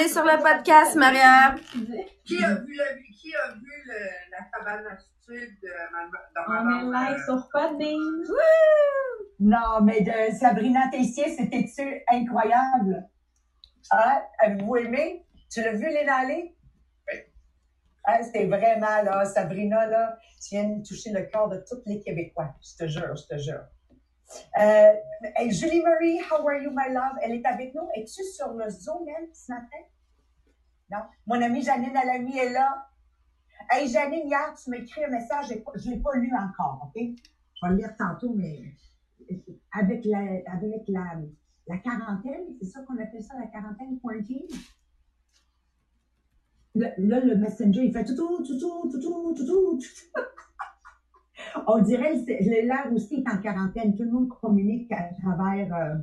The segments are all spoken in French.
On est sur le podcast, Maria. Qui a vu, la, qui a vu le, la cabane à de ma, On est live sur Podbean. Non, mais de Sabrina Tessier, c'était-tu incroyable? Hein? Avez-vous aimé? Tu l'as vu, Léna Allé? Hein, c'était vraiment, là, Sabrina, là, tu viens de toucher le cœur de tous les Québécois. Je te jure, je te jure. Euh, Julie Marie, how are you, my love? Elle est avec nous. Es-tu sur le Zoom, elle, ce matin? Non? Mon amie Janine Alamy est là. Hey, Janine, hier, tu m'écris un message, je ne l'ai pas lu encore, OK? Je vais le lire tantôt, mais avec la, avec la, la quarantaine, c'est ça qu'on appelle ça, la quarantaine quarantine? Là, le messenger, il fait tout, tout, tout, tout, tout, tout, tout, tout. On dirait, le- l'air aussi est en quarantaine. Tout le monde communique à travers euh,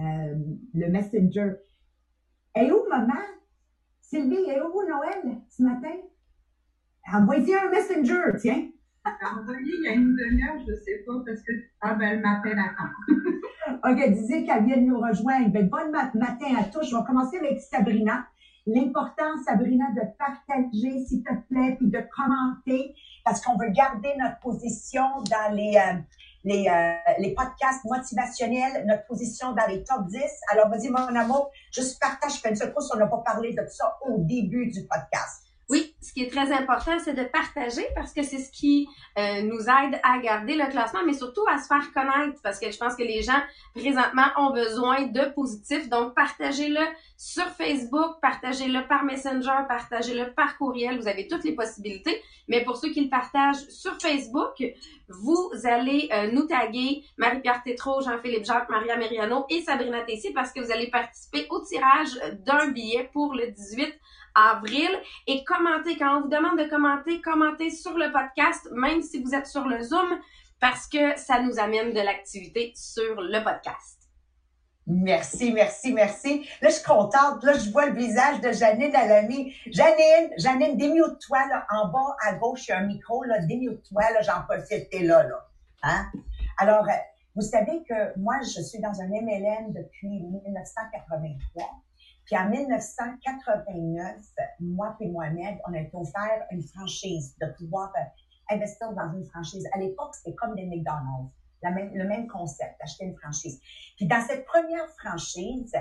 euh, le messenger. Et où, maman? Sylvie, et où Noël ce matin? Envoyez un messenger, tiens. envoyé il y a une demi-heure, je sais pas, parce que, ah ben, elle m'appelle à OK, disait qu'elle vient de nous rejoindre. Ben, bon mat- matin à tous. Je vais commencer avec Sabrina. L'important, Sabrina, de partager, s'il te plaît, puis de commenter, parce qu'on veut garder notre position dans les, euh, les, euh, les podcasts motivationnels, notre position dans les top 10. Alors, vas-y, mon amour, juste partage, fais une secousse, on n'a pas parlé de ça au début du podcast. Ce qui est très important, c'est de partager parce que c'est ce qui euh, nous aide à garder le classement, mais surtout à se faire connaître parce que je pense que les gens présentement ont besoin de positifs. Donc, partagez-le sur Facebook, partagez-le par Messenger, partagez-le par courriel. Vous avez toutes les possibilités. Mais pour ceux qui le partagent sur Facebook, vous allez euh, nous taguer Marie-Pierre Tétrault, Jean-Philippe Jacques, Maria Meriano et Sabrina Tessier parce que vous allez participer au tirage d'un billet pour le 18 avril et commentez. Quand on vous demande de commenter, commentez sur le podcast, même si vous êtes sur le Zoom, parce que ça nous amène de l'activité sur le podcast. Merci, merci, merci. Là, je suis contente. Là, je vois le visage de Janine Alamy. Janine, Janine, démute-toi, là, en bas à gauche, il y a un micro, là, démute-toi, là, j'en profite, t'es là, là. Hein? Alors, euh, vous savez que moi, je suis dans un MLM depuis 1983. Puis en 1989, moi et Mohamed, on a été offert une franchise, de pouvoir euh, investir dans une franchise. À l'époque, c'était comme des McDonald's, la même, le même concept, acheter une franchise. Puis dans cette première franchise,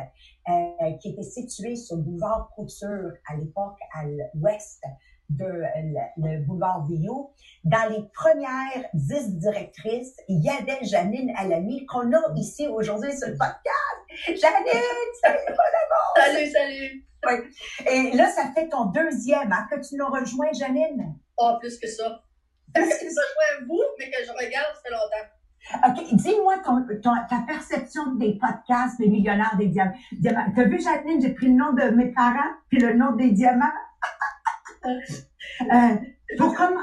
euh, qui était située sur le boulevard Couture, à l'époque à l'ouest de le, le boulevard Villot, dans les premières dix directrices, il y avait Janine Alamy, qu'on a ici aujourd'hui sur le podcast. Janine, salut mon amour! Salut, salut. Et là, ça fait ton deuxième, hein, que tu nous rejoins, Janine? Oh, plus que ça. Plus Que que ce soit vous, mais que je regarde, ça fait longtemps. OK, dis-moi ton, ton- ta perception des podcasts des millionnaires des diamants. diamants. T'as vu, Jacqueline, j'ai pris le nom de mes parents puis le nom des diamants? euh, pour comment,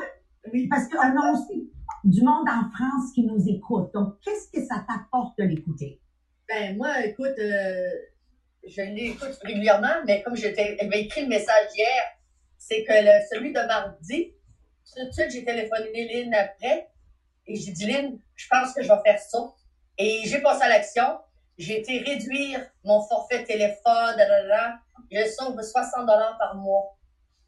Oui. parce qu'on a aussi du monde en France qui nous écoute. Donc, qu'est-ce que ça t'apporte de l'écouter? Ben, moi, écoute, euh, je l'écoute régulièrement, mais comme j'avais écrit le message hier, c'est que celui de mardi, tout de suite, j'ai téléphoné Lynn après, et j'ai dit, Lynn, je pense que je vais faire ça. Et j'ai passé à l'action. J'ai été réduire mon forfait téléphone, je sauve 60 dollars par mois.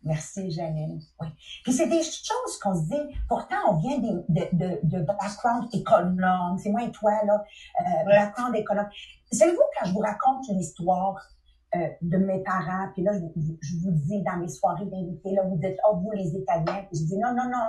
Merci, Janine. Oui. Puis c'est des choses qu'on se dit, pourtant, on vient des- de, de, de background économe. C'est moi et toi, là, euh, Ouais. background économe. Savez-vous, quand je vous raconte une histoire euh, de mes parents, puis là, je, vous- je vous dis dans mes soirées d'invités, là, vous dites, oh, vous, les Italiens. Puis je dis, non, non, non,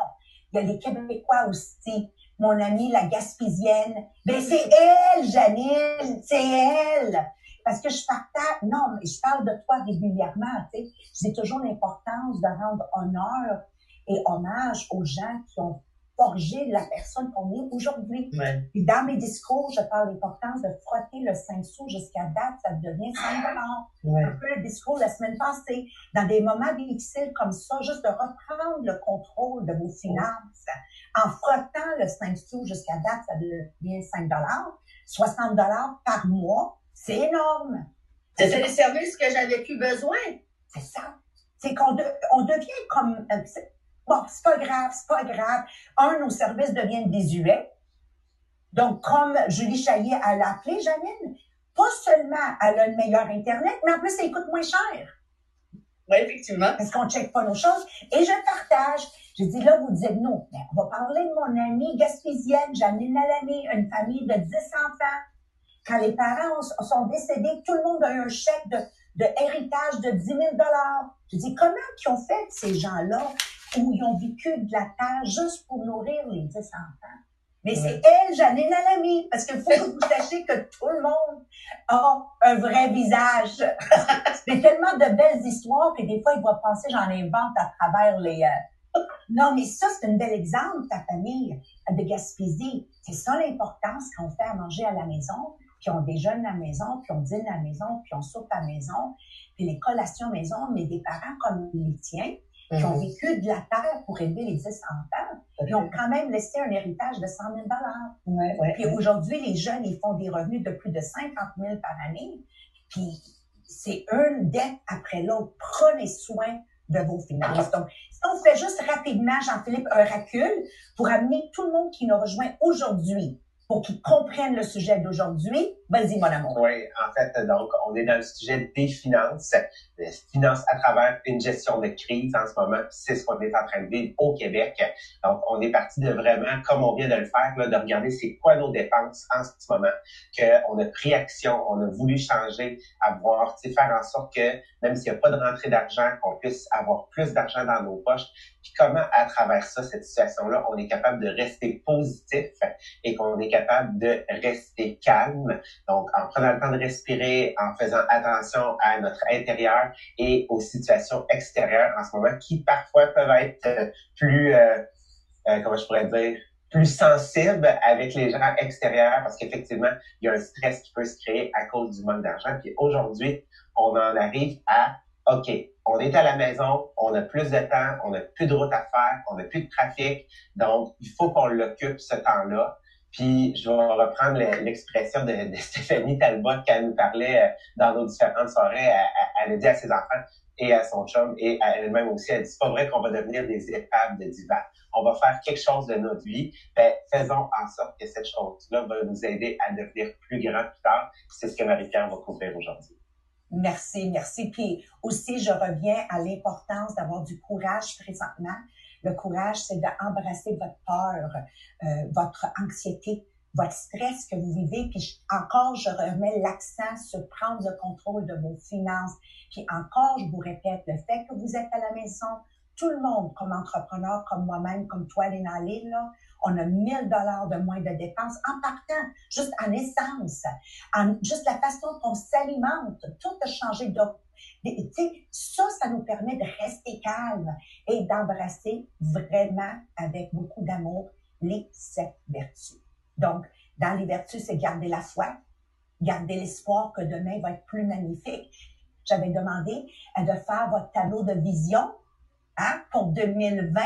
il y a les Québécois aussi. Mon amie, la Gaspésienne. Ben, c'est elle, Janine, c'est elle. Parce que je partage, non, mais je parle de toi régulièrement, tu sais. C'est toujours l'importance de rendre honneur et hommage aux gens qui ont forgé la personne qu'on est aujourd'hui. Puis dans mes discours, je parle de l'importance de frotter le 5 sous jusqu'à date, ça devient 5 dollars. Un peu le discours la semaine passée. Dans des moments difficiles comme ça, juste de reprendre le contrôle de vos finances en frottant le 5 sous jusqu'à date, ça devient 5 dollars. 60 dollars par mois, c'est énorme. C'est les services que j'avais plus besoin. C'est ça. C'est qu'on de- on devient comme... euh, bon, c'est pas grave, c'est pas grave. Un, nos services deviennent désuets. Donc, comme Julie Chaillet a appelé, Janine, pas seulement elle a le meilleur Internet, mais en plus, elle coûte moins cher. Oui, effectivement. Parce qu'on ne check pas nos choses. Et je partage. Je dis, là, vous dites non. Ben, on va parler de mon amie gaspésienne, Janine Alamé, une famille de 10 enfants. Quand les parents ont- sont décédés, tout le monde a eu un chèque de, de héritage de 10 000 Je dis, comment ils ont fait ces gens-là où ils ont vécu de la terre juste pour nourrir les 10 enfants? Mais c'est elle, Janine Alamy, parce qu'il faut que vous sachiez que tout le monde a un vrai visage. C'est tellement de belles histoires que des fois, il va penser j'en invente à travers les... euh, Non, mais ça, c'est un bel exemple, ta famille de Gaspésie. C'est ça l'importance qu'on fait à manger à la maison, puis on déjeune à la maison, puis on dîne à la maison, puis on soupe à la maison, puis les collations à la maison, mais des parents comme les tiens, qui ont Mhm. vécu de la terre pour élever les 10 enfants, puis ont quand même laissé un héritage de 100 000 Ouais, ouais. puis aujourd'hui, les jeunes, ils font des revenus de plus de 50 000 par année. Puis c'est une dette après l'autre. Prenez soin de vos finances. Donc, si on fait juste rapidement, Jean-Philippe, un recul pour amener tout le monde qui nous rejoint aujourd'hui, pour qu'ils comprennent le sujet d'aujourd'hui, vas-y, mon amour. Oui, en fait, donc, on est dans le sujet des finances, des finances à travers une gestion de crise en ce moment. C'est ce qu'on est en train de vivre au Québec. Donc, on est parti de vraiment, comme on vient de le faire, là, de regarder c'est quoi nos dépenses en ce moment, qu'on a pris action, on a voulu changer, avoir, faire en sorte que même s'il n'y a pas de rentrée d'argent, qu'on puisse avoir plus d'argent dans nos poches. Puis comment, à travers ça, cette situation-là, on est capable de rester positif et qu'on est capable de rester calme. Donc, en prenant le temps de respirer, en faisant attention à notre intérieur et aux situations extérieures en ce moment qui parfois peuvent être plus, euh, euh, comment je pourrais dire, plus sensibles avec les gens extérieurs parce qu'effectivement, il y a un stress qui peut se créer à cause du manque d'argent. Puis aujourd'hui, on en arrive à, OK, on est à la maison, on a plus de temps, on n'a plus de route à faire, on n'a plus de trafic. Donc, il faut qu'on l'occupe ce temps-là. Puis, je vais reprendre le- l'expression de, Stéphanie Talbot quand elle nous parlait euh, dans nos différentes soirées. Elle a dit à ses enfants et à son chum et à elle-même aussi, elle dit, c'est pas vrai qu'on va devenir des épaves de divan. On va faire quelque chose de notre vie. Ben, faisons en sorte que cette chose-là va nous aider à devenir plus grand plus tard. C'est ce que Marie-Pierre va couvrir aujourd'hui. Merci, merci. Puis aussi, je reviens à l'importance d'avoir du courage présentement. Le courage, c'est d'embrasser votre peur, euh, votre anxiété, votre stress que vous vivez. Puis encore, je remets l'accent sur prendre le contrôle de vos finances. Puis encore, je vous répète, le fait que vous êtes à la maison, tout le monde, comme entrepreneur, comme moi-même, comme toi, Léna Lille, on a 1000 dollars de moins de dépenses en partant, juste en essence, en, juste la façon qu'on s'alimente, tout a changé de sais, ça, ça nous permet de rester calme et d'embrasser vraiment avec beaucoup d'amour les sept vertus. Donc, dans les vertus, c'est garder la foi, garder l'espoir que demain va être plus magnifique. J'avais demandé euh, de faire votre tableau de vision hein, pour 2020.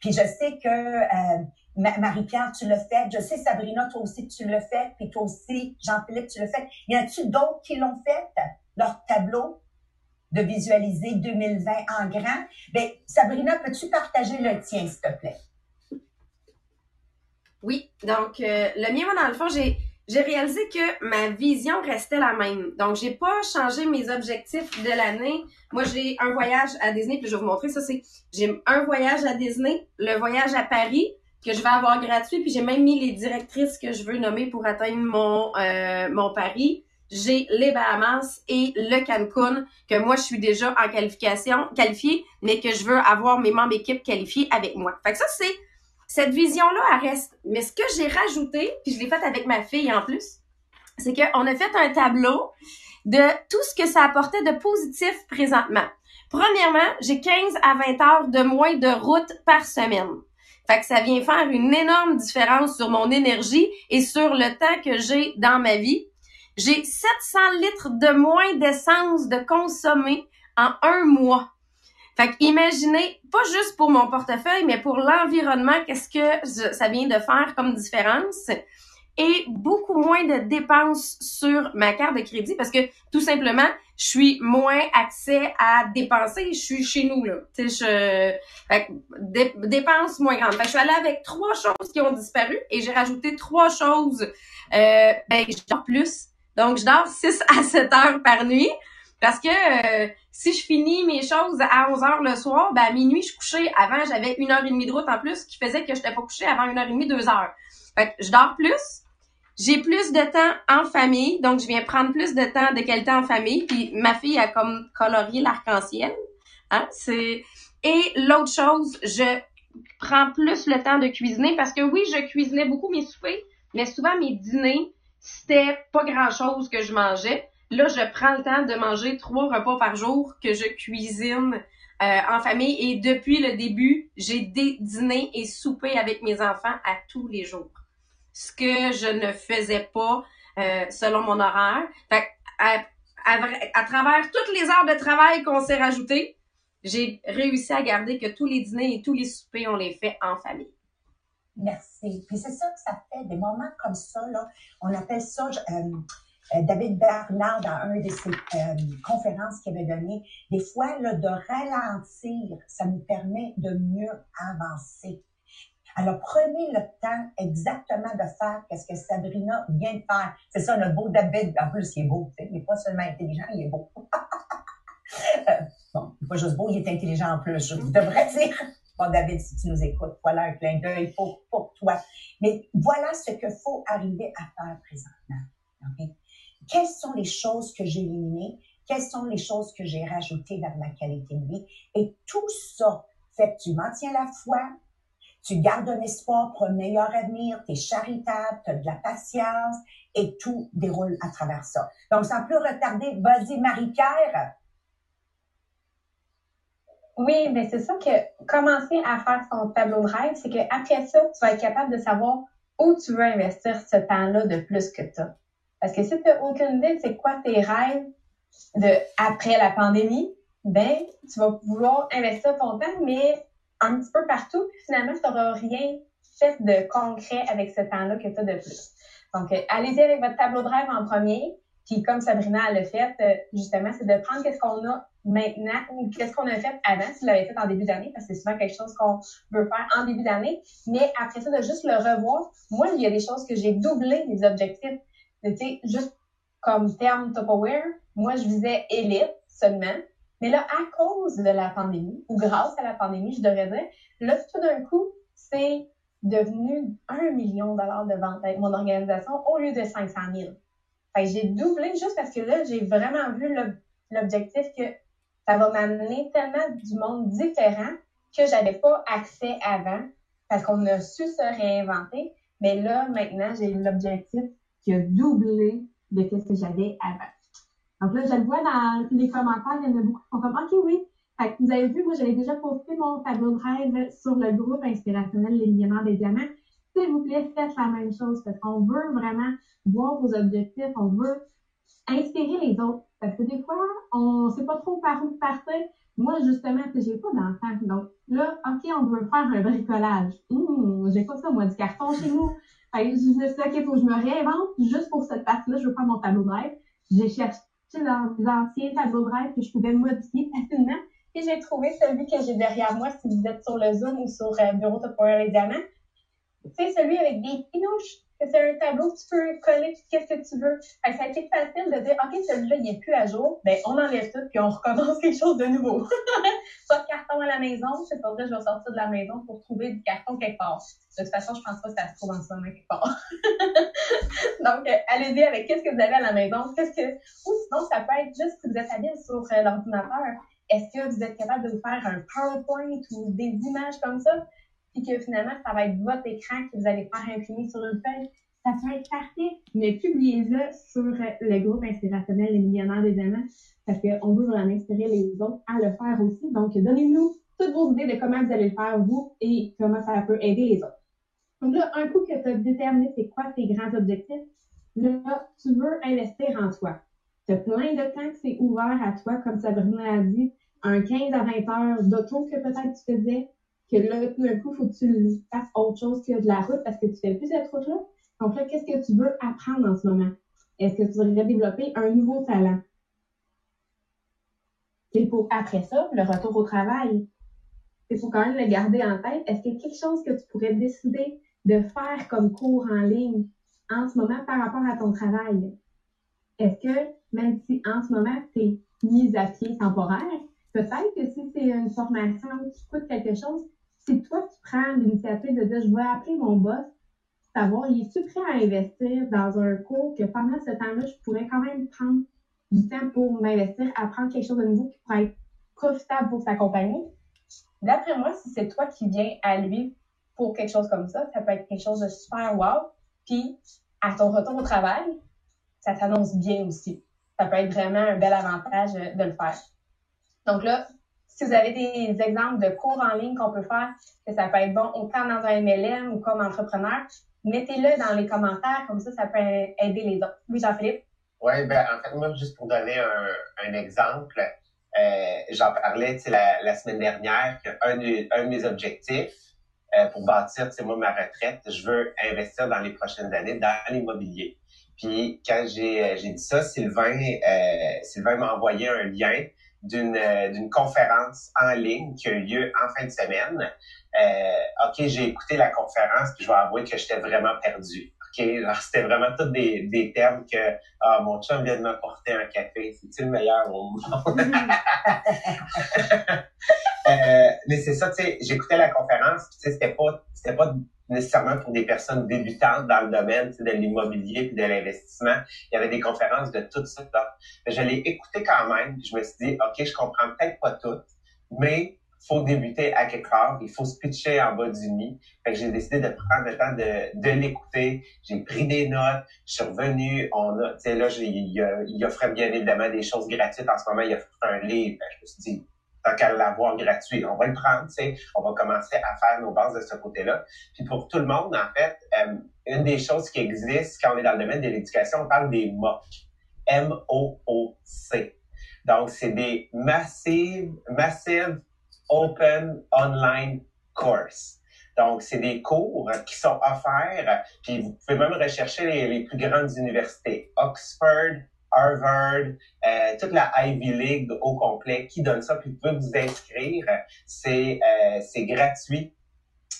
Puis je sais que euh, Ma- Marie-Pierre, tu l'as fait. Je sais, Sabrina, toi aussi, tu l'as fait. Puis toi aussi, Jean-Philippe, tu l'as fait. Y a-tu d'autres qui l'ont fait, leur tableau? De visualiser 2020 en grand? Ben, Sabrina, peux-tu partager le tien, s'il te plaît? Oui, donc euh, le mien, moi, dans le fond, j'ai j'ai réalisé que ma vision restait la même. Donc, j'ai pas changé mes objectifs de l'année. Moi, j'ai un voyage à Disney, puis je vais vous montrer ça, c'est j'ai un voyage à Disney, le voyage à Paris que je vais avoir gratuit, puis j'ai même mis les directrices que je veux nommer pour atteindre mon euh, mon pari. J'ai les Bahamas et le Cancun que moi je suis déjà en qualification qualifiée, mais que je veux avoir mes membres d'équipe qualifiés avec moi. Fait que ça c'est cette vision-là, elle reste. Mais ce que j'ai rajouté, puis je l'ai fait avec ma fille en plus, c'est qu'on a fait un tableau de tout ce que ça apportait de positif présentement. Premièrement, j'ai 15 à 20 heures de moins de route par semaine. Fait que ça vient faire une énorme différence sur mon énergie et sur le temps que j'ai dans ma vie. J'ai 700 litres de moins d'essence de consommer en un mois. Fait imaginez, pas juste pour mon portefeuille, mais pour l'environnement, qu'est-ce que ça vient de faire comme différence? Et beaucoup moins de dépenses sur ma carte de crédit parce que tout simplement, je suis moins accès à dépenser. Je suis chez nous, là. Tu sais, je, fait que dé- dépenses moins grandes. Fait que je suis allée avec trois choses qui ont disparu et j'ai rajouté trois choses, euh, ben, plus Donc, je dors 6 à 7 heures par nuit. Parce que euh, si je finis mes choses à 11 heures le soir, ben à minuit, je couchée. Avant, j'avais une heure et demie de route en plus, qui faisait que je n'étais pas couchée avant une heure et demie, deux heures. Fait que je dors plus. J'ai plus de temps en famille, donc je viens prendre plus de temps de qualité en famille. Puis ma fille a comme colorié l'arc-en-ciel. Hein? C'est et l'autre chose, je prends plus le temps de cuisiner parce que oui, je cuisinais beaucoup mes soupers, mais souvent mes dîners, c'était pas grand chose que je mangeais. Là, je prends le temps de manger trois repas par jour que je cuisine euh, en famille et depuis le début, j'ai des dîners et soupers avec mes enfants à tous les jours. Ce que je ne faisais pas euh, selon mon horaire. Fait à, à, travers toutes les heures de travail qu'on s'est rajoutées, j'ai réussi à garder que tous les dîners et tous les soupers, on les fait en famille. Merci. Puis c'est ça que ça fait, des moments comme ça, là, on appelle ça, euh, euh, David Bernard, dans un de ses euh, conférences qu'il avait donné, des fois, là, de ralentir, ça nous permet de mieux avancer. Alors, prenez le temps exactement de faire ce que Sabrina vient de faire. C'est ça, le beau David. En plus, il est beau. Il n'est pas seulement intelligent, il est beau. Bon, il n'est pas juste beau, il est intelligent en plus. Je devrais dire. David, si tu nous écoutes, voilà un clin d'œil pour, pour toi. Mais voilà ce qu'il faut arriver à faire présentement. Quelles sont les choses que j'ai éliminées? Quelles sont les choses que j'ai rajoutées dans ma qualité de vie? Et tout ça fait que tu maintiens la foi, tu gardes un espoir pour un meilleur avenir, tu es charitable, tu as de la patience et tout déroule à travers ça. Donc, sans plus retarder, vas-y, Marie-Pierre. Oui, mais c'est ça que commencer à faire son tableau de rêve, c'est qu'après ça, tu vas être capable de savoir où tu veux investir ce temps-là de plus que tu Parce que si tu n'as aucune idée de c'est quoi tes rêves de après la pandémie, ben, tu vas vouloir investir ton temps, mais un petit peu partout, puis finalement, tu n'auras rien fait de concret avec ce temps-là que tu as de plus. Donc, euh, allez-y avec votre tableau de rêve en premier, puis comme Sabrina l'a fait, euh, justement, c'est de prendre qu'est-ce qu'on a maintenant ou qu'est-ce qu'on a fait avant, si vous l'avez fait en début d'année, parce que c'est souvent quelque chose qu'on veut faire en début d'année, mais après ça, de juste le revoir. Moi, il y a des choses que j'ai doublé les objectifs. Tu sais, juste comme terme Tupperware, moi, je visais élite seulement. Mais là, à cause de la pandémie, ou grâce à la pandémie, je devrais dire, là, tout d'un coup, c'est devenu un million de dollars de vente avec mon organisation au lieu de 500 000. Fait j'ai doublé juste parce que là, j'ai vraiment vu l'objectif que ça va m'amener tellement du monde différent que j'avais pas accès avant parce qu'on a su se réinventer. Mais là, maintenant, j'ai l'objectif qui a doublé de ce que j'avais avant. Donc là, je le vois dans les commentaires, il y en a beaucoup qui sont comme OK, oui. Fait que vous avez vu, moi, j'avais déjà posté mon tableau de rêve sur le groupe inspirationnel Les Millionnaires des Diamants. S'il vous plaît, faites la même chose parce qu'on veut vraiment voir vos objectifs, on veut inspirer les autres. Parce que des fois, on sait pas trop par où partir. Moi, justement, j'ai pas d'enfant. Donc là, OK, on veut faire un bricolage. Hum, j'ai pas ça, moi, du carton chez nous. Fait que je me suis dit, OK, faut que je me réinvente juste pour cette partie-là. Je veux faire mon tableau de rêve. J'ai cherché dans anciens tableaux de rêve que je pouvais modifier facilement. Et j'ai trouvé celui que j'ai derrière moi, si vous êtes sur le Zoom ou sur euh, Bureau Power les Diamants. C'est celui avec des pinouches c'est un tableau que tu peux coller qu'est-ce que tu veux. ça a été facile de dire, OK, celui-là, il n'est plus à jour. Ben, on enlève tout puis on recommence quelque chose de nouveau. pas de carton à la maison. C'est pas vrai, je vais sortir de la maison pour trouver du carton quelque part. De toute façon, je pense pas que ça se trouve en ce moment quelque part. Donc, euh, allez-y avec qu'est-ce que vous avez à la maison. Qu'est-ce que, ou sinon, ça peut être juste si vous êtes habile sur euh, l'ordinateur. Est-ce que vous êtes capable de vous faire un PowerPoint ou des images comme ça? Puis que finalement, ça va être votre écran que vous allez faire imprimer sur une feuille. Ça peut être parfait, mais publiez-le sur le groupe inspirationnel Les Millionnaires des Amants, parce qu'on veut vraiment inspirer les autres à le faire aussi. Donc, donnez-nous toutes vos idées de comment vous allez le faire, vous, et comment ça peut aider les autres. Donc là, un coup que tu as déterminé c'est quoi tes grands objectifs, là, tu veux investir en toi. Tu as plein de temps que c'est ouvert à toi, comme Sabrina a dit, un 15 à 20 heures d'auto que peut-être tu faisais, que là, tout d'un coup, faut que tu fasses autre chose que de la route parce que tu fais plus cette route-là. Donc là, qu'est-ce que tu veux apprendre en ce moment? Est-ce que tu voudrais développer un nouveau talent? Et pour après ça, le retour au travail. Il faut quand même le garder en tête. Est-ce qu'il y a quelque chose que tu pourrais décider de faire comme cours en ligne en ce moment par rapport à ton travail? est-ce que même si en ce moment tu es mise à pied temporaire, peut-être que si c'est une formation qui coûte quelque chose, si toi tu prends l'initiative de dire je vais appeler mon boss, savoir il est-tu prêt à investir dans un cours que pendant ce temps-là, je pourrais quand même prendre du temps pour m'investir, apprendre quelque chose de nouveau qui pourrait être profitable pour sa compagnie? D'après moi, si c'est toi qui viens à lui pour quelque chose comme ça, ça peut être quelque chose de super wow. Puis, à ton retour au travail, ça s'annonce bien aussi. Ça peut être vraiment un bel avantage de le faire. Donc là, si vous avez des exemples de cours en ligne qu'on peut faire, que ça peut être bon autant dans un MLM ou comme entrepreneur, mettez-le dans les commentaires, comme ça, ça peut aider les autres. Oui, Jean-Philippe? Oui, ben en fait, moi, juste pour donner un, exemple, euh, j'en parlais la, semaine dernière qu'un un de mes objectifs euh, pour bâtir moi, ma retraite, je veux investir dans les prochaines années dans l'immobilier. Puis quand j'ai, euh, dit ça, Sylvain, Sylvain m'a envoyé un lien d'une, euh, d'une conférence en ligne qui a eu lieu en fin de semaine. Euh, OK, j'ai écouté la conférence, puis je vais avouer que j'étais vraiment perdu. OK, alors c'était vraiment tous des, des termes que ah, mon chum vient de m'apporter un café, c'est-tu le meilleur au monde? euh, mais c'est ça, tu sais, j'écoutais la conférence, tu sais, c'était pas, c'était pas nécessairement pour des personnes débutantes dans le domaine de l'immobilier et de l'investissement. Il y avait des conférences de tout ça. Mais je l'ai écouté quand même. Je me suis dit, OK, je comprends peut-être pas tout, mais faut débuter à quelque part. Il faut se pitcher en bas du nid. Fait que j'ai décidé de prendre le temps de, de l'écouter. J'ai pris des notes. Je suis revenu. On a, tu sais, là, il, il offrait bien évidemment des choses gratuites. En ce moment, il offre un livre. je me suis dit, tant qu'à l'avoir gratuit. On va le prendre, tu sais, on va commencer à faire nos bases de ce côté-là. Puis pour tout le monde, en fait, euh, une des choses qui existe quand on est dans le domaine de l'éducation, on parle des MOOC. M-O-O-C. Donc, c'est des massive, massive open online courses. Donc, c'est des cours qui sont offerts, puis vous pouvez même rechercher les plus grandes universités. Oxford, Harvard, euh, toute la Ivy League au complet qui donne ça, puis vous pouvez vous inscrire. C'est euh, c'est gratuit.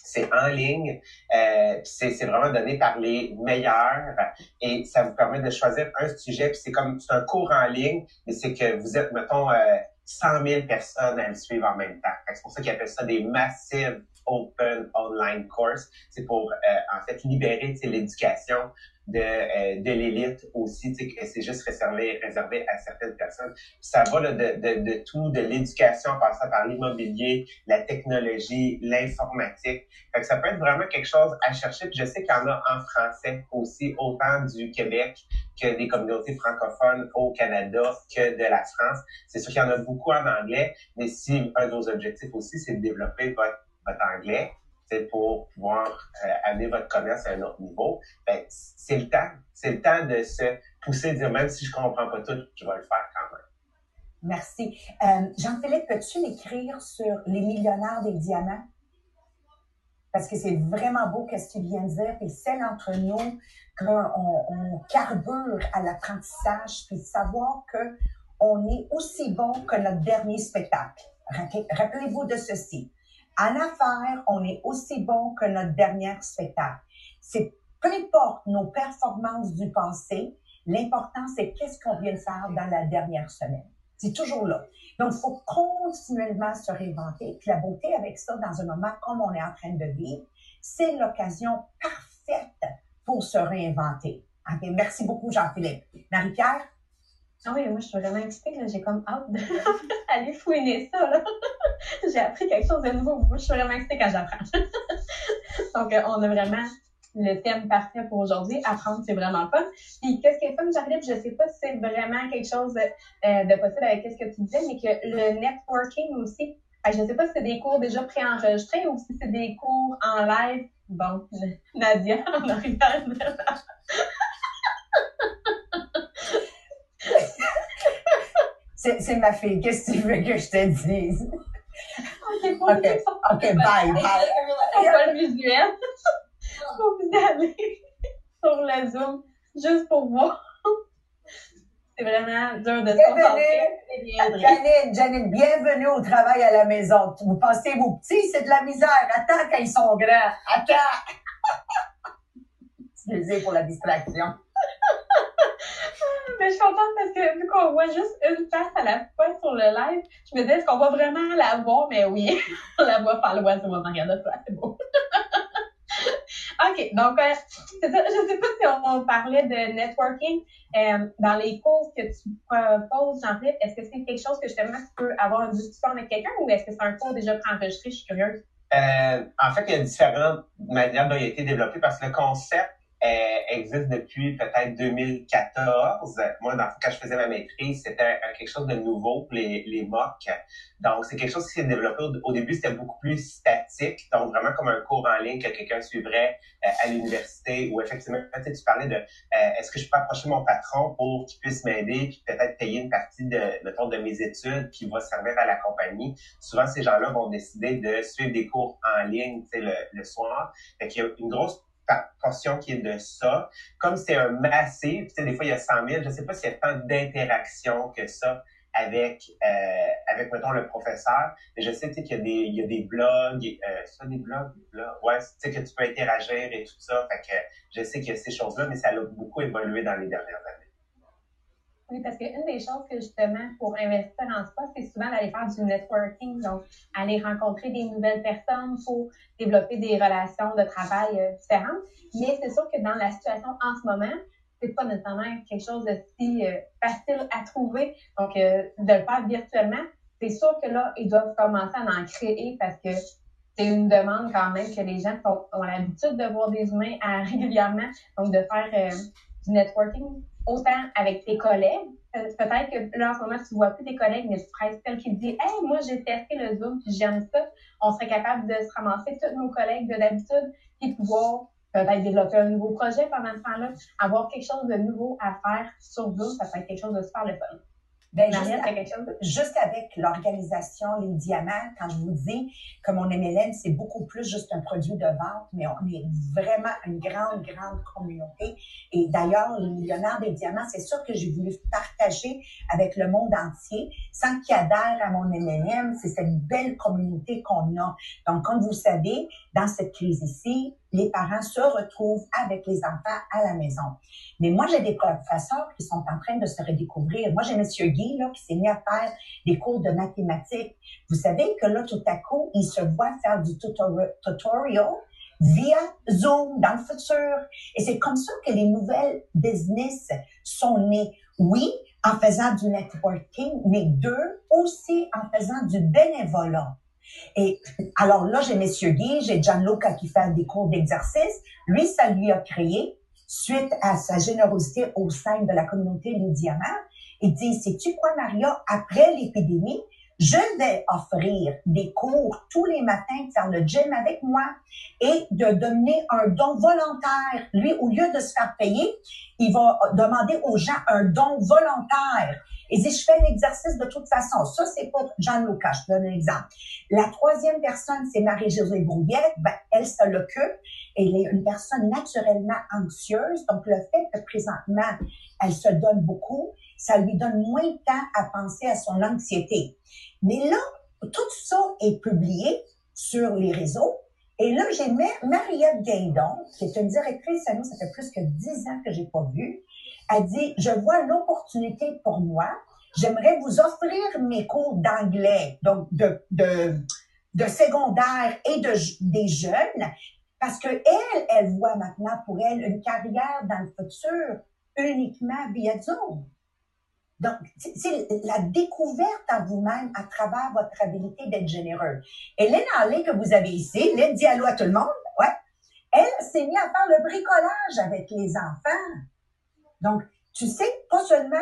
C'est en ligne, euh, c'est vraiment donné par les meilleurs et ça vous permet de choisir un sujet. Puis c'est comme c'est un cours en ligne, mais c'est que vous êtes mettons euh, 100 000 personnes à le suivre en même temps. C'est pour ça qu'ils appellent ça des massive open online course. C'est pour euh, en fait libérer l'éducation de, euh, de l'élite aussi, que c'est juste réservé, réservé à certaines personnes. ça va là, de, de, de tout, de l'éducation en passant par l'immobilier, la technologie, l'informatique. Fait que ça peut être vraiment quelque chose à chercher. Puis je sais qu'il y en a en français aussi, autant du Québec que des communautés francophones au Canada que de la France. C'est sûr qu'il y en a beaucoup en anglais, mais si un de vos objectifs aussi, c'est de développer votre, votre anglais, pour pouvoir euh, amener votre commerce à un autre niveau, ben, c'est le temps. C'est le temps de se pousser, dire même si je comprends pas tout, je vais le faire quand même. Merci. Euh, Jean-Philippe, peux-tu l'écrire sur les millionnaires des diamants? Parce que c'est vraiment beau ce que tu viens de dire. Et celle entre nous, qu'on on carbure à l'apprentissage, puis savoir que on est aussi bon que notre dernier spectacle. Rappelez-vous de ceci. En affaires, on est aussi bon que notre dernier spectacle. C'est peu importe nos performances du passé, l'important c'est qu'est-ce qu'on vient de faire dans la dernière semaine. C'est toujours là. Donc, il faut continuellement se réinventer. Puis la beauté avec ça, dans un moment comme on est en train de vivre, c'est l'occasion parfaite pour se réinventer. Merci beaucoup, Jean-Philippe. Marie-Pierre? Ah oui, moi, je suis vraiment excitée. J'ai comme hâte d'aller fouiner ça. Là. J'ai appris quelque chose de nouveau. Moi, je suis vraiment excitée quand j'apprends. Donc, euh, on a vraiment le thème parfait pour aujourd'hui. Apprendre, c'est vraiment fun. Puis, qu'est-ce qui est fun, Jean-Philippe? Je sais pas si c'est vraiment quelque chose de, euh, de possible avec ce que tu disais, mais que le networking aussi. Je ne sais pas si c'est des cours déjà préenregistrés ou si c'est des cours en live. Bon, Nadia, en arrière. C'est ma fille. Qu'est-ce que tu veux que je te dise? OK, OK, OK, bye, bye. On va le visuel. Faut vous aller sur le Zoom juste pour voir. C'est vraiment dur de se concentrer. Janine, Janine, bienvenue au travail à la maison. Vous pensez, vos petits, c'est de la misère. Attends quand ils sont grands. Attends. C'est pour la distraction. Mais je suis contente parce que vu qu'on voit juste une face à la fois sur le live, je me disais, est-ce qu'on va vraiment la voir? Mais oui, on la voit par l'oiseau. On regarde ça, c'est beau. OK, donc, euh, c'est ça. Je sais pas si on, parlait de networking. Euh, dans les cours que tu proposes, Jean-Philippe, est-ce que c'est quelque chose que justement tu peux avoir une discussion avec quelqu'un ou est-ce que c'est un cours déjà préenregistré? Je suis curieuse. Euh, en fait, il y a différentes manières dont il a été développé parce que le concept existe depuis peut-être 2014. Moi, dans, quand je faisais ma maîtrise, c'était quelque chose de nouveau, les, les MOOC. Donc, c'est quelque chose qui s'est développé. Au, début, c'était beaucoup plus statique, donc vraiment comme un cours en ligne que quelqu'un suivrait euh, à l'université ou effectivement, tu, tu parlais de euh, est-ce que je peux approcher mon patron pour qu'il puisse m'aider puis peut-être payer une partie de, mettons, de mes études qui va servir à la compagnie. Souvent, ces gens-là vont décider de suivre des cours en ligne, le, le soir. Fait qu'il y a une grosse portion qui est de ça. Comme c'est un massif, tu sais, des fois, il y a 100 000, je ne sais pas s'il y a tant d'interaction que ça avec, euh, avec, mettons, le professeur. Mais je sais, qu'il y a des, il y a des blogs, euh, ça, des blogs, là, ouais, tu sais, que tu peux interagir et tout ça. Fait que je sais qu'il y a ces choses-là, mais ça a beaucoup évolué dans les dernières années. Oui, parce qu'une des choses que justement, pour investir en soi, c'est souvent d'aller faire du networking, donc aller rencontrer des nouvelles personnes pour développer des relations de travail euh, différentes. Mais c'est sûr que dans la situation en ce moment, c'est pas nécessairement quelque chose de si euh, facile à trouver. Donc, euh, de le faire virtuellement, c'est sûr que là, ils doivent commencer à en créer parce que c'est une demande quand même que les gens ont l'habitude de voir des humains régulièrement. Donc, de faire du networking, autant avec tes collègues. Peut-être que là, en ce moment, tu vois plus tes collègues, mais tu ferais celle qui dit Hey, moi, j'ai testé le Zoom, puis j'aime ça. On serait capable de se ramasser tous nos collègues de d'habitude, puis pouvoir peut-être développer un nouveau projet pendant ce temps-là, avoir quelque chose de nouveau à faire sur Zoom, ça peut être quelque chose de super le fun. Ben, juste, avec l'organisation Les Diamants, quand je vous dis que mon MLM, c'est beaucoup plus juste un produit de vente, mais on est vraiment une grande, grande communauté. Et d'ailleurs, le millionnaire des diamants, c'est sûr que j'ai voulu partager avec le monde entier sans qu'ils adhèrent à mon MLM. C'est cette belle communauté qu'on a. Donc, comme vous savez, dans cette crise ici, les parents se retrouvent avec les enfants à la maison. Mais moi, j'ai des professeurs qui sont en train de se redécouvrir. Moi, j'ai Monsieur Guy, là, qui s'est mis à faire des cours de mathématiques. Vous savez que là, tout à coup, il se voit faire du tutorial via Zoom dans le futur. Et c'est comme ça que les nouvelles business sont nées. Oui, en faisant du networking, mais deux, aussi en faisant du bénévolat. Et alors là, j'ai Monsieur Guy, j'ai Gianluca qui fait des cours d'exercice. Lui, ça lui a créé, suite à sa générosité au sein de la communauté des diamants, il dit, sais-tu quoi, Maria, après l'épidémie, je vais offrir des cours tous les matins, faire le gym avec moi et de donner un don volontaire. Lui, au lieu de se faire payer, il va demander aux gens un don volontaire. Il dit, je fais l'exercice de toute façon. Ça, c'est pour Jean-Lucas. Je donne un exemple. La troisième personne, c'est Marie-Josée Brouillette. Ben, elle se l'occupe. Elle est une personne naturellement anxieuse. Donc, le fait que présentement, elle se donne beaucoup, ça lui donne moins de temps à penser à son anxiété. Mais là, tout ça est publié sur les réseaux. Et là, j'ai Mariette Guindon, qui est une directrice à nous, ça fait plus que dix ans que j'ai pas vu. Elle dit, je vois l'opportunité pour moi. J'aimerais vous offrir mes cours d'anglais, donc de, de, de secondaire et de, des jeunes, parce que elle, elle voit maintenant pour elle une carrière dans le futur uniquement via Zoom. Donc, c'est la découverte en vous-même à travers votre habilité d'être généreux. Hélène Allé, que vous avez ici, Hélène dit allô à tout le monde, ouais, elle s'est mise à faire le bricolage avec les enfants. Donc, tu sais, pas seulement,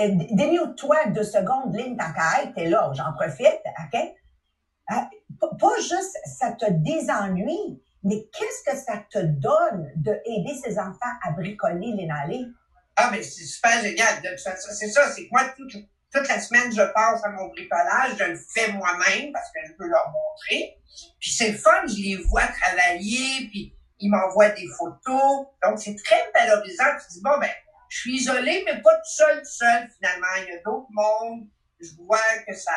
euh, démute-toi deux secondes, Lynn, tant qu'à t'es là, j'en profite, OK? Euh, pas juste ça te désennuie, mais qu'est-ce que ça te donne de aider ces enfants à bricoler, Lynn? Ah, mais c'est super génial. C'est ça, c'est que moi, toute, toute, la semaine, je passe à mon bricolage, je le fais moi-même parce que je veux leur montrer. Puis c'est fun, je les vois travailler, puis ils m'envoient des photos. Donc, c'est très valorisant. Tu dis, bon, ben, je suis isolée, mais pas tout seul, tout seul, finalement. Il y a d'autres mondes. Je vois que ça,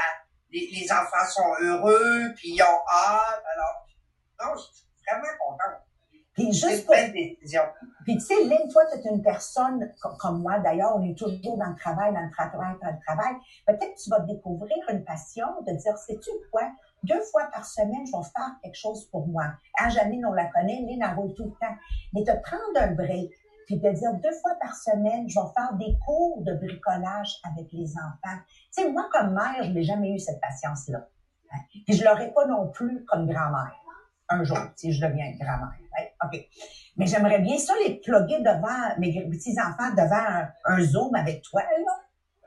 les, les, enfants sont heureux, puis ils ont hâte. Alors, non, je suis vraiment contente. Puis juste pour, puis tu sais, Lynn, toi, tu es une personne com- comme moi, d'ailleurs, on est toujours dans le travail, dans le travail, dans le travail. Peut-être que tu vas découvrir une passion de dire, sais-tu quoi? Deux fois par semaine, je vais faire quelque chose pour moi. Ah, Janine, on la connaît, Lynn, elle roule tout le temps. Mais de prendre un break, puis de dire deux fois par semaine, je vais faire des cours de bricolage avec les enfants. Tu sais, moi, comme mère, je n'ai jamais eu cette patience-là. Hein. Puis je l'aurais pas non plus comme grand-mère. Un jour, si je deviens grand-mère. OK. Mais j'aimerais bien ça les plugger devant mes petits-enfants, devant un, un Zoom avec toi, là.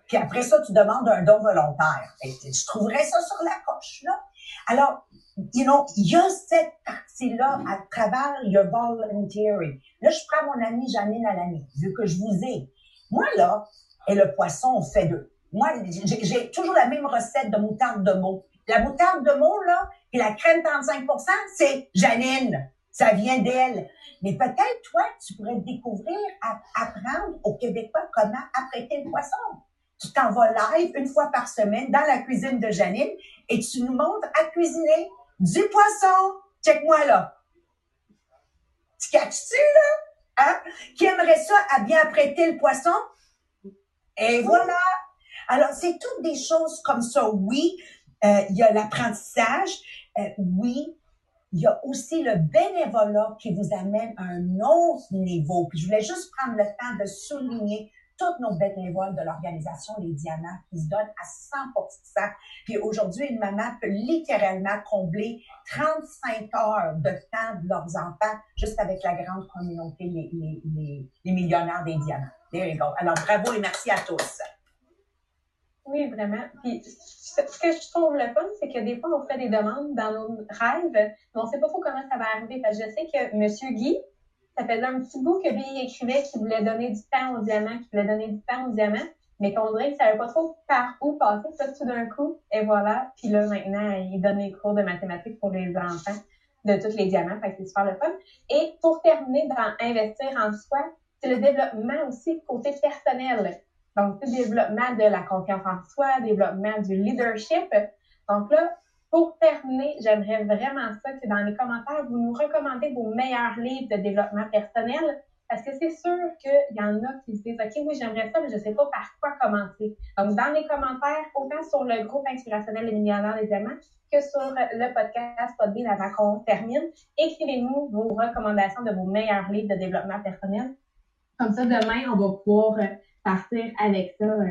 Puis après ça, tu demandes un don volontaire. Que je trouverais ça sur la coche, là. Alors, you know, il y a cette partie-là à travers your volunteering. Là, je prends mon amie Janine l'année, vu que je vous ai. Moi, là, et le poisson, on fait deux. Moi, j'ai toujours la même recette de moutarde de mots. La moutarde de mots, là, et la crème 35% c'est Janine. Ça vient d'elle. Mais peut-être, toi, tu pourrais découvrir, à- apprendre aux Québécois comment apprêter le poisson. Tu t'en vas live une fois par semaine dans la cuisine de Janine et tu nous montres à cuisiner du poisson. Check-moi là. Tu catches-tu, là? Hein? Qui aimerait ça à bien apprêter le poisson? Et voilà. Alors, c'est toutes des choses comme ça. Oui, euh, il y a l'apprentissage. Euh, oui, il y a aussi le bénévolat qui vous amène à un autre niveau. Puis je voulais juste prendre le temps de souligner tous nos bénévoles de l'organisation Les Diamants qui se donnent à 100 Puis aujourd'hui, une maman peut littéralement combler 35 heures de temps de leurs enfants juste avec la grande communauté, les, les, les, les millionnaires des diamants. There you go. Alors, bravo et merci à tous. Oui, vraiment. Puis, ce que je trouve le fun, c'est que des fois, on fait des demandes dans nos rêves, mais on sait pas trop comment ça va arriver. Parce que je sais que Monsieur Guy, ça faisait un petit bout que lui, écrivait qu'il voulait donner du temps aux diamants, qu'il voulait donner du temps aux diamants, mais qu'on dirait qu'il savait pas trop par où passer. Ça, tout d'un coup, et voilà. Puis là, maintenant, il donne des cours de mathématiques pour les enfants de tous les diamants. Fait que c'est super le fun. Et pour terminer dans investir en soi, c'est le développement aussi côté personnel. Donc, le développement de la confiance en soi, développement du leadership. Donc là, pour terminer, j'aimerais vraiment ça que dans les commentaires, vous nous recommandez vos meilleurs livres de développement personnel. Parce que c'est sûr qu'il y en a qui se disent, OK, oui, j'aimerais ça, mais je ne sais pas par quoi commencer. Donc, dans les commentaires, autant sur le groupe inspirationnel Les Millionnaires des Diamants que sur le podcast Podbean avant qu'on termine, écrivez-nous vos recommandations de vos meilleurs livres de développement personnel. Comme ça, demain, on va pouvoir euh, partir avec ça euh,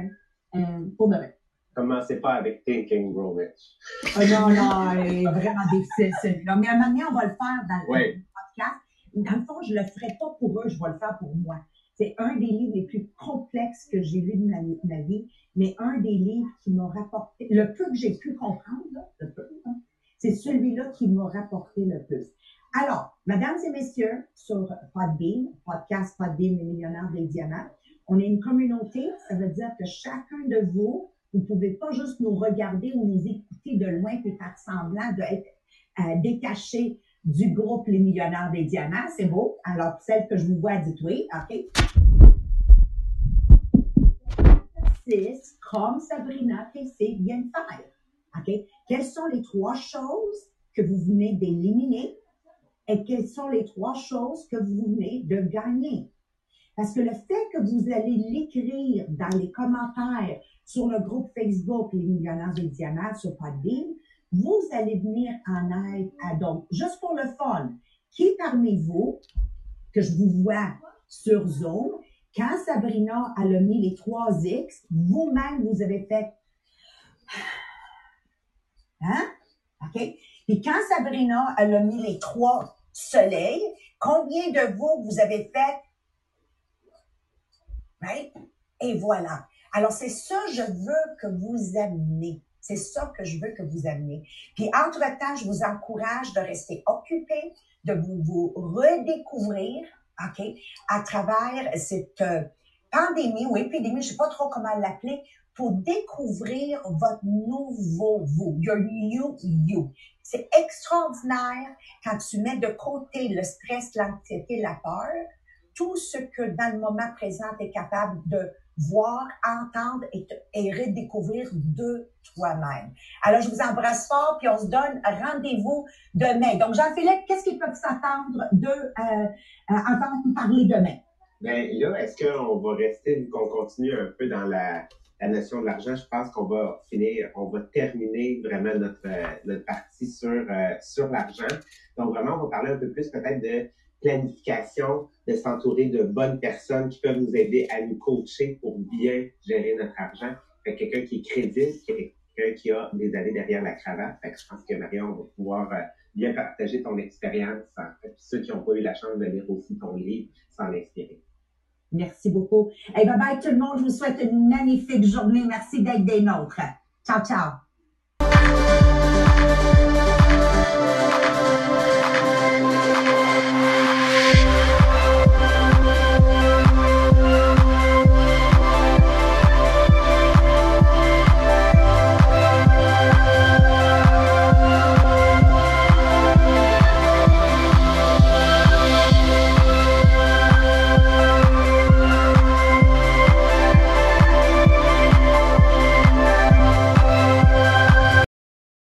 euh, pour demain. Commencez pas avec Thinking Grow Rich? Oh non, non, elle est vraiment difficile celui-là. Mais à un moment donné, on va le faire dans le Oui. podcast. Dans le fond, je le ferai pas pour eux, je vais le faire pour moi. C'est un des livres les plus complexes que j'ai lu de ma, ma vie, mais un des livres qui m'a rapporté, le peu que j'ai pu comprendre, là, le peu, hein, c'est celui-là qui m'a rapporté le plus. Alors, mesdames et messieurs, sur Podbean, podcast Podbean, les millionnaires des diamants, on est une communauté, ça veut dire que chacun de vous, vous pouvez pas juste nous regarder ou nous écouter de loin et faire semblant d'être euh, détaché du groupe Les Millionnaires des Diamants. C'est beau. Alors, celle que je vous vois, dites oui. OK. Comme Sabrina PC vient de faire. OK? Quelles sont les trois choses que vous venez d'éliminer et quelles sont les trois choses que vous venez de gagner? Parce que le fait que vous allez l'écrire dans les commentaires sur le groupe Facebook Les Millionnaires des Diamants sur Podbean, vous allez venir en aide à d'autres. Juste pour le fun, qui parmi vous, que je vous vois sur Zoom, quand Sabrina a mis les trois X, vous-même, vous avez fait Hein? OK? Puis quand Sabrina elle a mis les trois soleils, combien de vous, vous avez fait Right? Et voilà. Alors, c'est ça que je veux que vous amenez. C'est ça que je veux que vous amenez. Puis, entre-temps, je vous encourage de rester occupé, de vous, vous redécouvrir, OK, à travers cette euh, pandémie ou épidémie, je sais pas trop comment l'appeler, pour découvrir votre nouveau vous, your new you. C'est extraordinaire quand tu mets de côté le stress, l'anxiété, la peur, tout ce que dans le moment présent tu es capable de voir, entendre et, redécouvrir de toi-même. Alors, je vous embrasse fort, puis on se donne rendez-vous demain. Donc, Jean-Philippe, qu'est-ce qu'ils peuvent s'attendre de euh, euh, entendre parler demain? Ben là, est-ce qu'on va rester, qu'on continue un peu dans la, la notion de l'argent? Je pense qu'on va finir, on va terminer vraiment notre, euh, notre partie sur, euh, sur l'argent. Donc vraiment, on va parler un peu plus peut-être de planification, de s'entourer de bonnes personnes qui peuvent nous aider à nous coacher pour bien gérer notre argent. Fait que quelqu'un qui est crédible, quelqu'un qui a des années derrière la cravate. Fait que je pense que Marion va pouvoir euh, bien partager ton expérience. Ceux qui n'ont pas eu la chance de lire aussi ton livre, s'en inspirer. Merci beaucoup. Et bye bye tout le monde. Je vous souhaite une magnifique journée. Merci d'être des nôtres. Ciao, ciao.